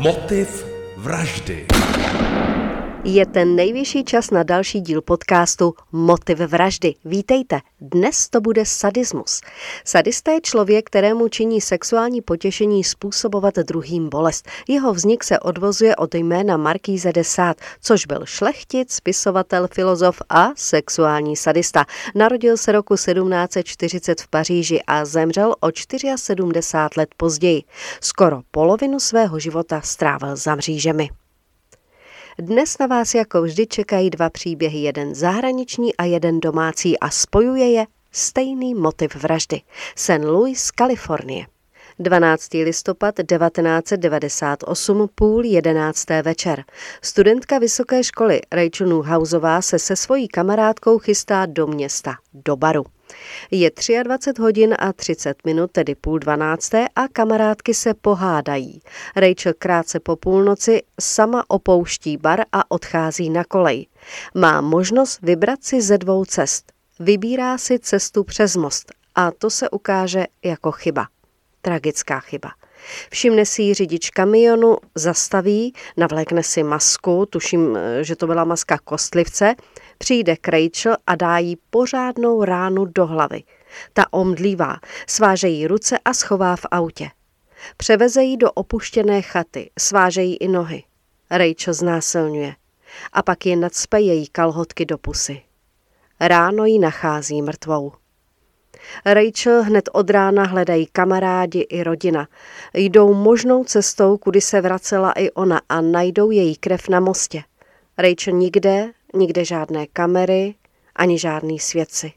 Motiv vraždy. Je ten nejvyšší čas na další díl podcastu Motiv vraždy. Vítejte, dnes to bude sadismus. Sadista je člověk, kterému činí sexuální potěšení způsobovat druhým bolest. Jeho vznik se odvozuje od jména Markýze de což byl šlechtic, spisovatel, filozof a sexuální sadista. Narodil se roku 1740 v Paříži a zemřel o 74 let později. Skoro polovinu svého života strávil za mřížemi. Dnes na vás jako vždy čekají dva příběhy, jeden zahraniční a jeden domácí a spojuje je stejný motiv vraždy. St. Louis, Kalifornie. 12. listopad 1998, půl jedenácté večer. Studentka vysoké školy Rachel Newhouseová se se svojí kamarádkou chystá do města, do baru. Je 23 hodin a 30 minut, tedy půl dvanácté a kamarádky se pohádají. Rachel krátce po půlnoci sama opouští bar a odchází na kolej. Má možnost vybrat si ze dvou cest. Vybírá si cestu přes most a to se ukáže jako chyba. Tragická chyba. Všimne si ji řidič kamionu, zastaví, navlékne si masku, tuším, že to byla maska kostlivce, přijde k Rachel a dá jí pořádnou ránu do hlavy. Ta omdlívá, sváže jí ruce a schová v autě. Převeze jí do opuštěné chaty, sváže jí i nohy. Rachel znásilňuje. A pak je nadspe její kalhotky do pusy. Ráno ji nachází mrtvou. Rachel hned od rána hledají kamarádi i rodina. Jdou možnou cestou, kudy se vracela i ona a najdou její krev na mostě. Rachel nikde, nikde žádné kamery, ani žádný svědci.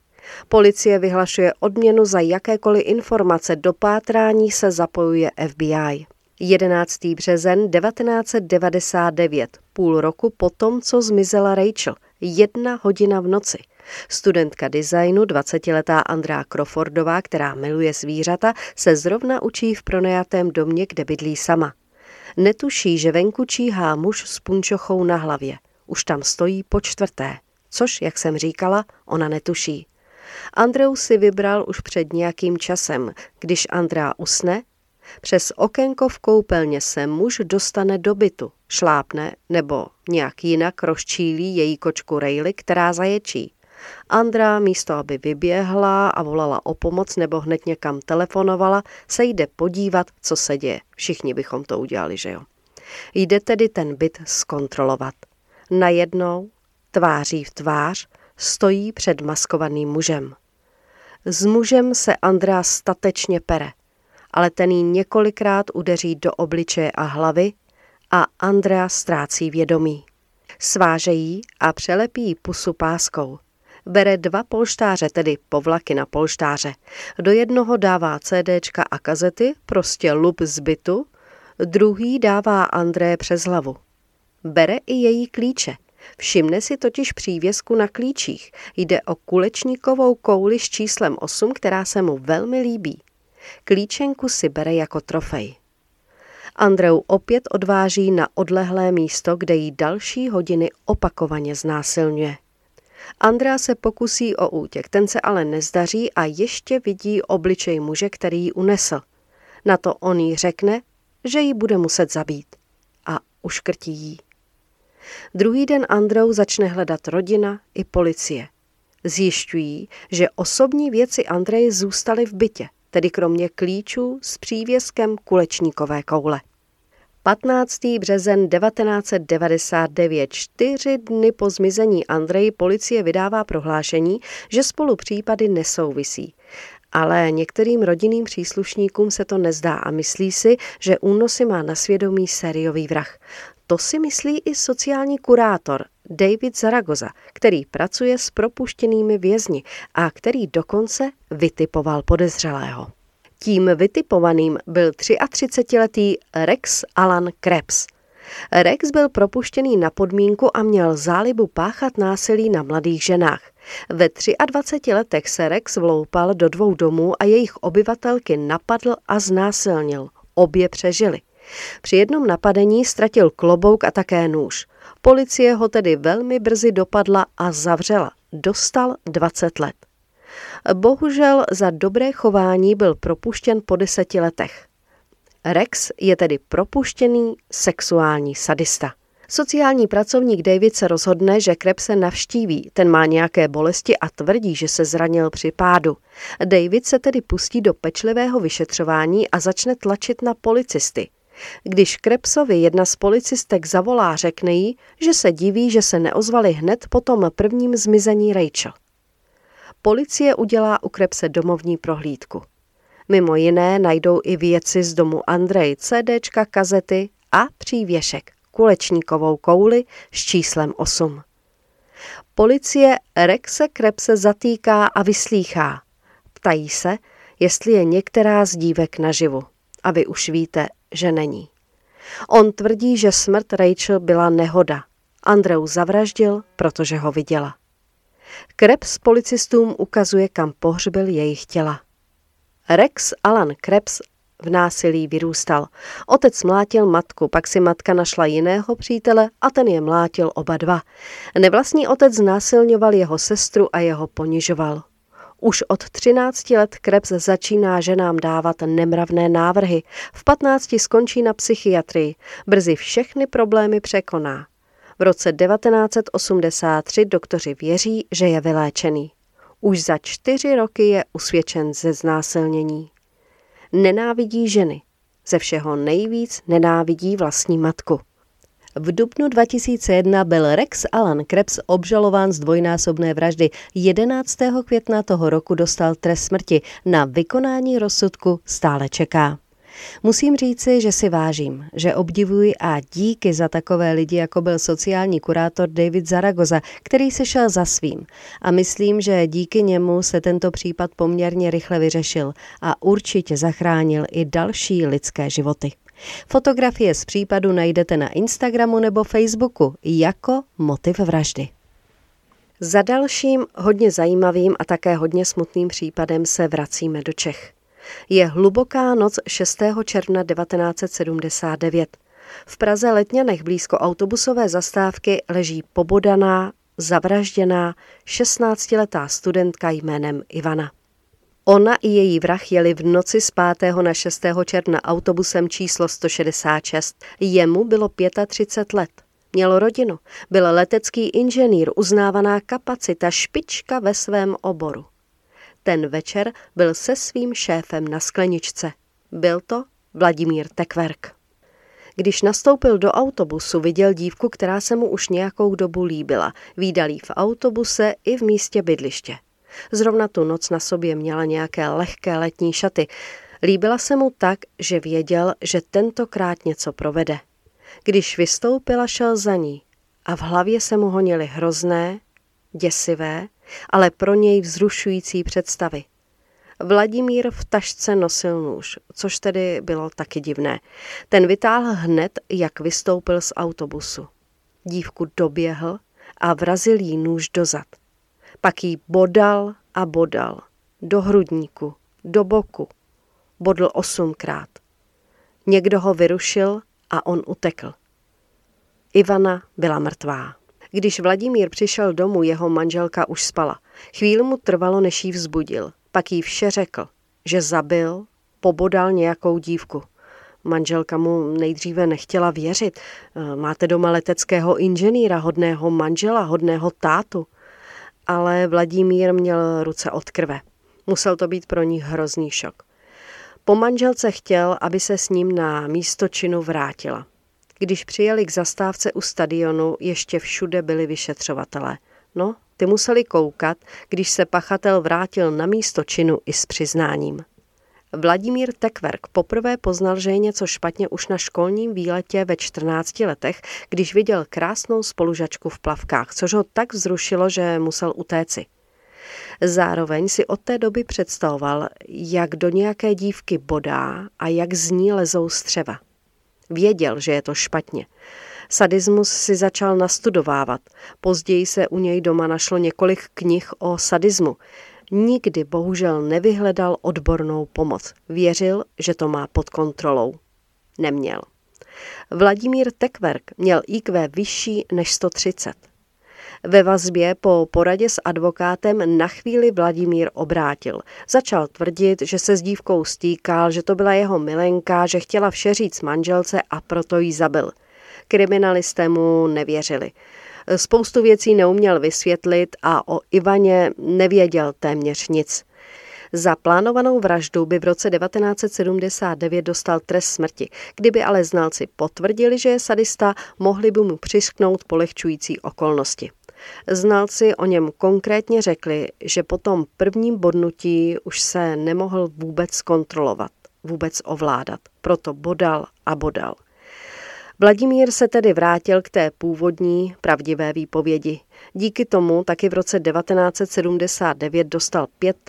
Policie vyhlašuje odměnu za jakékoliv informace, do pátrání se zapojuje FBI. 11. březen 1999, půl roku po tom, co zmizela Rachel, jedna hodina v noci. Studentka designu, 20-letá Andrá Crawfordová, která miluje zvířata, se zrovna učí v pronajatém domě, kde bydlí sama. Netuší, že venku číhá muž s punčochou na hlavě. Už tam stojí po čtvrté, což, jak jsem říkala, ona netuší. Andreu si vybral už před nějakým časem. Když Andrá usne, přes okénko v koupelně se muž dostane do bytu, šlápne nebo nějak jinak rozčílí její kočku Rejly, která zaječí. Andrá místo, aby vyběhla a volala o pomoc nebo hned někam telefonovala, se jde podívat, co se děje. Všichni bychom to udělali, že jo? Jde tedy ten byt zkontrolovat. Najednou, tváří v tvář, stojí před maskovaným mužem. S mužem se Andrá statečně pere, ale ten jí několikrát udeří do obličeje a hlavy a Andrea ztrácí vědomí. Sváže jí a přelepí pusu páskou. Bere dva polštáře, tedy povlaky na polštáře. Do jednoho dává CDčka a kazety, prostě lup zbytu, druhý dává André přes hlavu. Bere i její klíče. Všimne si totiž přívěsku na klíčích. Jde o kulečníkovou kouli s číslem 8, která se mu velmi líbí. Klíčenku si bere jako trofej. Andreu opět odváží na odlehlé místo, kde jí další hodiny opakovaně znásilňuje. Andrea se pokusí o útěk, ten se ale nezdaří a ještě vidí obličej muže, který ji unesl. Na to on jí řekne, že ji bude muset zabít. A uškrtí jí. Druhý den Androu začne hledat rodina i policie. Zjišťují, že osobní věci Andreje zůstaly v bytě, tedy kromě klíčů s přívěskem kulečníkové koule. 15. březen 1999, čtyři dny po zmizení Andrej, policie vydává prohlášení, že spolu případy nesouvisí. Ale některým rodinným příslušníkům se to nezdá a myslí si, že únosy má na svědomí sériový vrah. To si myslí i sociální kurátor David Zaragoza, který pracuje s propuštěnými vězni a který dokonce vytipoval podezřelého. Tím vytipovaným byl 33-letý Rex Alan Krebs. Rex byl propuštěný na podmínku a měl zálibu páchat násilí na mladých ženách. Ve 23 letech se Rex vloupal do dvou domů a jejich obyvatelky napadl a znásilnil. Obě přežili. Při jednom napadení ztratil klobouk a také nůž. Policie ho tedy velmi brzy dopadla a zavřela. Dostal 20 let. Bohužel za dobré chování byl propuštěn po deseti letech. Rex je tedy propuštěný sexuální sadista. Sociální pracovník David se rozhodne, že Krebse navštíví. Ten má nějaké bolesti a tvrdí, že se zranil při pádu. David se tedy pustí do pečlivého vyšetřování a začne tlačit na policisty. Když Krebsovi jedna z policistek zavolá, řekne jí, že se diví, že se neozvali hned po tom prvním zmizení Rachel. Policie udělá u Krebse domovní prohlídku. Mimo jiné najdou i věci z domu Andrej, CDčka, kazety a přívěšek, kulečníkovou kouli s číslem 8. Policie Rexe Krebse zatýká a vyslýchá. Ptají se, jestli je některá z dívek naživu. A vy už víte, že není. On tvrdí, že smrt Rachel byla nehoda. Andreu zavraždil, protože ho viděla. Krebs policistům ukazuje, kam pohřbil jejich těla. Rex Alan Krebs v násilí vyrůstal. Otec mlátil matku, pak si matka našla jiného přítele a ten je mlátil oba dva. Nevlastní otec znásilňoval jeho sestru a jeho ponižoval. Už od 13 let Krebs začíná ženám dávat nemravné návrhy. V 15 skončí na psychiatrii. Brzy všechny problémy překoná. V roce 1983 doktoři věří, že je vyléčený. Už za čtyři roky je usvědčen ze znásilnění. Nenávidí ženy. Ze všeho nejvíc nenávidí vlastní matku. V dubnu 2001 byl Rex Alan Krebs obžalován z dvojnásobné vraždy. 11. května toho roku dostal trest smrti. Na vykonání rozsudku stále čeká. Musím říci, že si vážím, že obdivuji a díky za takové lidi, jako byl sociální kurátor David Zaragoza, který se šel za svým. A myslím, že díky němu se tento případ poměrně rychle vyřešil a určitě zachránil i další lidské životy. Fotografie z případu najdete na Instagramu nebo Facebooku jako motiv vraždy. Za dalším hodně zajímavým a také hodně smutným případem se vracíme do Čech. Je hluboká noc 6. června 1979. V Praze Letňanech blízko autobusové zastávky leží pobodaná, zavražděná 16-letá studentka jménem Ivana. Ona i její vrah jeli v noci z 5. na 6. června autobusem číslo 166. Jemu bylo 35 let. Měl rodinu, byl letecký inženýr, uznávaná kapacita, špička ve svém oboru. Ten večer byl se svým šéfem na skleničce. Byl to Vladimír Tekverk. Když nastoupil do autobusu, viděl dívku, která se mu už nějakou dobu líbila. Výdalí v autobuse i v místě bydliště. Zrovna tu noc na sobě měla nějaké lehké letní šaty. Líbila se mu tak, že věděl, že tentokrát něco provede. Když vystoupila, šel za ní a v hlavě se mu honily hrozné, děsivé, ale pro něj vzrušující představy. Vladimír v tašce nosil nůž, což tedy bylo taky divné. Ten vytáhl hned, jak vystoupil z autobusu. Dívku doběhl a vrazil jí nůž dozad. Pak jí bodal a bodal. Do hrudníku, do boku. Bodl osmkrát. Někdo ho vyrušil a on utekl. Ivana byla mrtvá. Když Vladimír přišel domů, jeho manželka už spala. Chvíli mu trvalo, než jí vzbudil. Pak jí vše řekl, že zabil, pobodal nějakou dívku. Manželka mu nejdříve nechtěla věřit. Máte doma leteckého inženýra, hodného manžela, hodného tátu ale Vladimír měl ruce od krve. Musel to být pro ní hrozný šok. Po manželce chtěl, aby se s ním na místo činu vrátila. Když přijeli k zastávce u stadionu, ještě všude byli vyšetřovatelé. No, ty museli koukat, když se pachatel vrátil na místo činu i s přiznáním. Vladimír Tekverk poprvé poznal, že je něco špatně už na školním výletě ve 14 letech, když viděl krásnou spolužačku v plavkách, což ho tak vzrušilo, že musel utéci. Zároveň si od té doby představoval, jak do nějaké dívky bodá a jak z ní lezou střeva. Věděl, že je to špatně. Sadismus si začal nastudovávat. Později se u něj doma našlo několik knih o sadismu nikdy bohužel nevyhledal odbornou pomoc. Věřil, že to má pod kontrolou. Neměl. Vladimír Tekverk měl IQ vyšší než 130. Ve vazbě po poradě s advokátem na chvíli Vladimír obrátil. Začal tvrdit, že se s dívkou stýkal, že to byla jeho milenka, že chtěla vše říct manželce a proto jí zabil. Kriminalisté mu nevěřili. Spoustu věcí neuměl vysvětlit a o Ivaně nevěděl téměř nic. Za plánovanou vraždu by v roce 1979 dostal trest smrti. Kdyby ale znalci potvrdili, že je sadista, mohli by mu přisknout polehčující okolnosti. Znalci o něm konkrétně řekli, že po tom prvním bodnutí už se nemohl vůbec kontrolovat, vůbec ovládat. Proto bodal a bodal. Vladimír se tedy vrátil k té původní pravdivé výpovědi. Díky tomu taky v roce 1979 dostal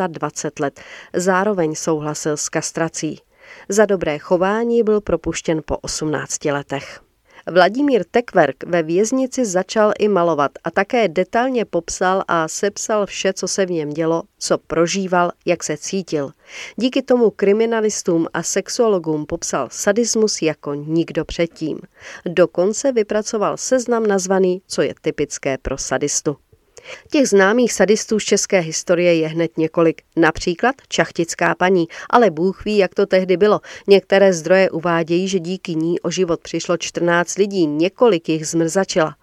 25 let. Zároveň souhlasil s kastrací. Za dobré chování byl propuštěn po 18 letech. Vladimír Tekverk ve věznici začal i malovat a také detailně popsal a sepsal vše, co se v něm dělo, co prožíval, jak se cítil. Díky tomu kriminalistům a sexuologům popsal sadismus jako nikdo předtím. Dokonce vypracoval seznam nazvaný, co je typické pro sadistu. Těch známých sadistů z české historie je hned několik, například čachtická paní, ale Bůh ví, jak to tehdy bylo. Některé zdroje uvádějí, že díky ní o život přišlo 14 lidí, několik jich zmrzačila.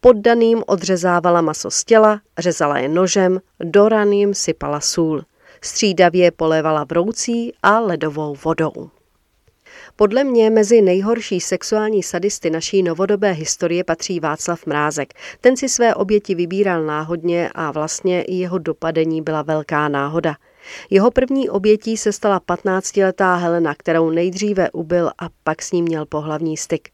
Poddaným odřezávala maso z těla, řezala je nožem, do raným sypala sůl. Střídavě polévala vroucí a ledovou vodou. Podle mě mezi nejhorší sexuální sadisty naší novodobé historie patří Václav Mrázek. Ten si své oběti vybíral náhodně a vlastně i jeho dopadení byla velká náhoda. Jeho první obětí se stala 15-letá Helena, kterou nejdříve ubil a pak s ním měl pohlavní styk.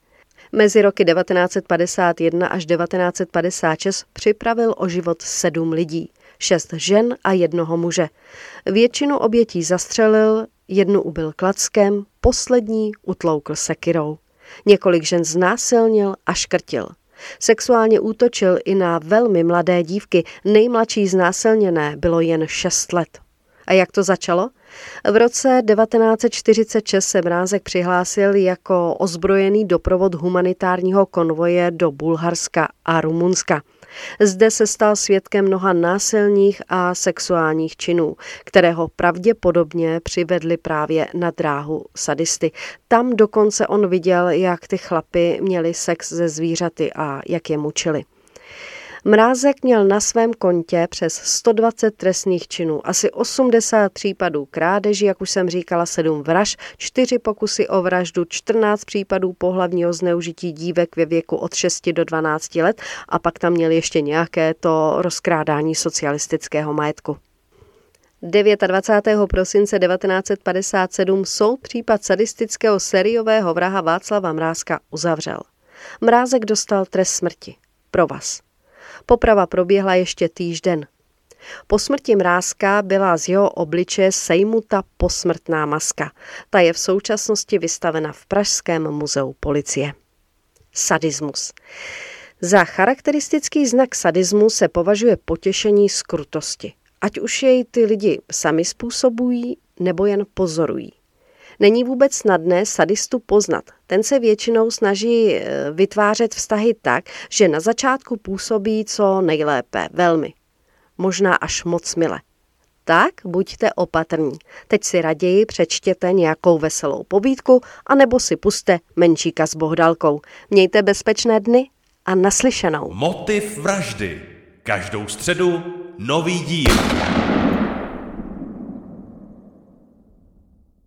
Mezi roky 1951 až 1956 připravil o život sedm lidí, šest žen a jednoho muže. Většinu obětí zastřelil, jednu ubil klackem, poslední utloukl sekirou. Několik žen znásilnil a škrtil. Sexuálně útočil i na velmi mladé dívky, nejmladší znásilněné bylo jen 6 let. A jak to začalo? V roce 1946 se Mrázek přihlásil jako ozbrojený doprovod humanitárního konvoje do Bulharska a Rumunska. Zde se stal svědkem mnoha násilných a sexuálních činů, které ho pravděpodobně přivedly právě na dráhu sadisty. Tam dokonce on viděl, jak ty chlapy měli sex ze zvířaty a jak je mučili. Mrázek měl na svém kontě přes 120 trestných činů, asi 80 případů krádeží, jak už jsem říkala, 7 vraž, 4 pokusy o vraždu, 14 případů pohlavního zneužití dívek ve věku od 6 do 12 let a pak tam měl ještě nějaké to rozkrádání socialistického majetku. 29. prosince 1957 soud případ sadistického seriového vraha Václava Mrázka uzavřel. Mrázek dostal trest smrti. Pro vás. Poprava proběhla ještě týžden. Po smrti Mrázka byla z jeho obliče sejmuta posmrtná maska. Ta je v současnosti vystavena v Pražském muzeu policie. Sadismus. Za charakteristický znak sadismu se považuje potěšení z krutosti. Ať už jej ty lidi sami způsobují nebo jen pozorují. Není vůbec snadné sadistu poznat. Ten se většinou snaží eh, vytvářet vztahy tak, že na začátku působí co nejlépe, velmi. Možná až moc mile. Tak buďte opatrní. Teď si raději přečtěte nějakou veselou povídku anebo si puste menšíka s bohdalkou. Mějte bezpečné dny a naslyšenou. Motiv vraždy. Každou středu nový díl.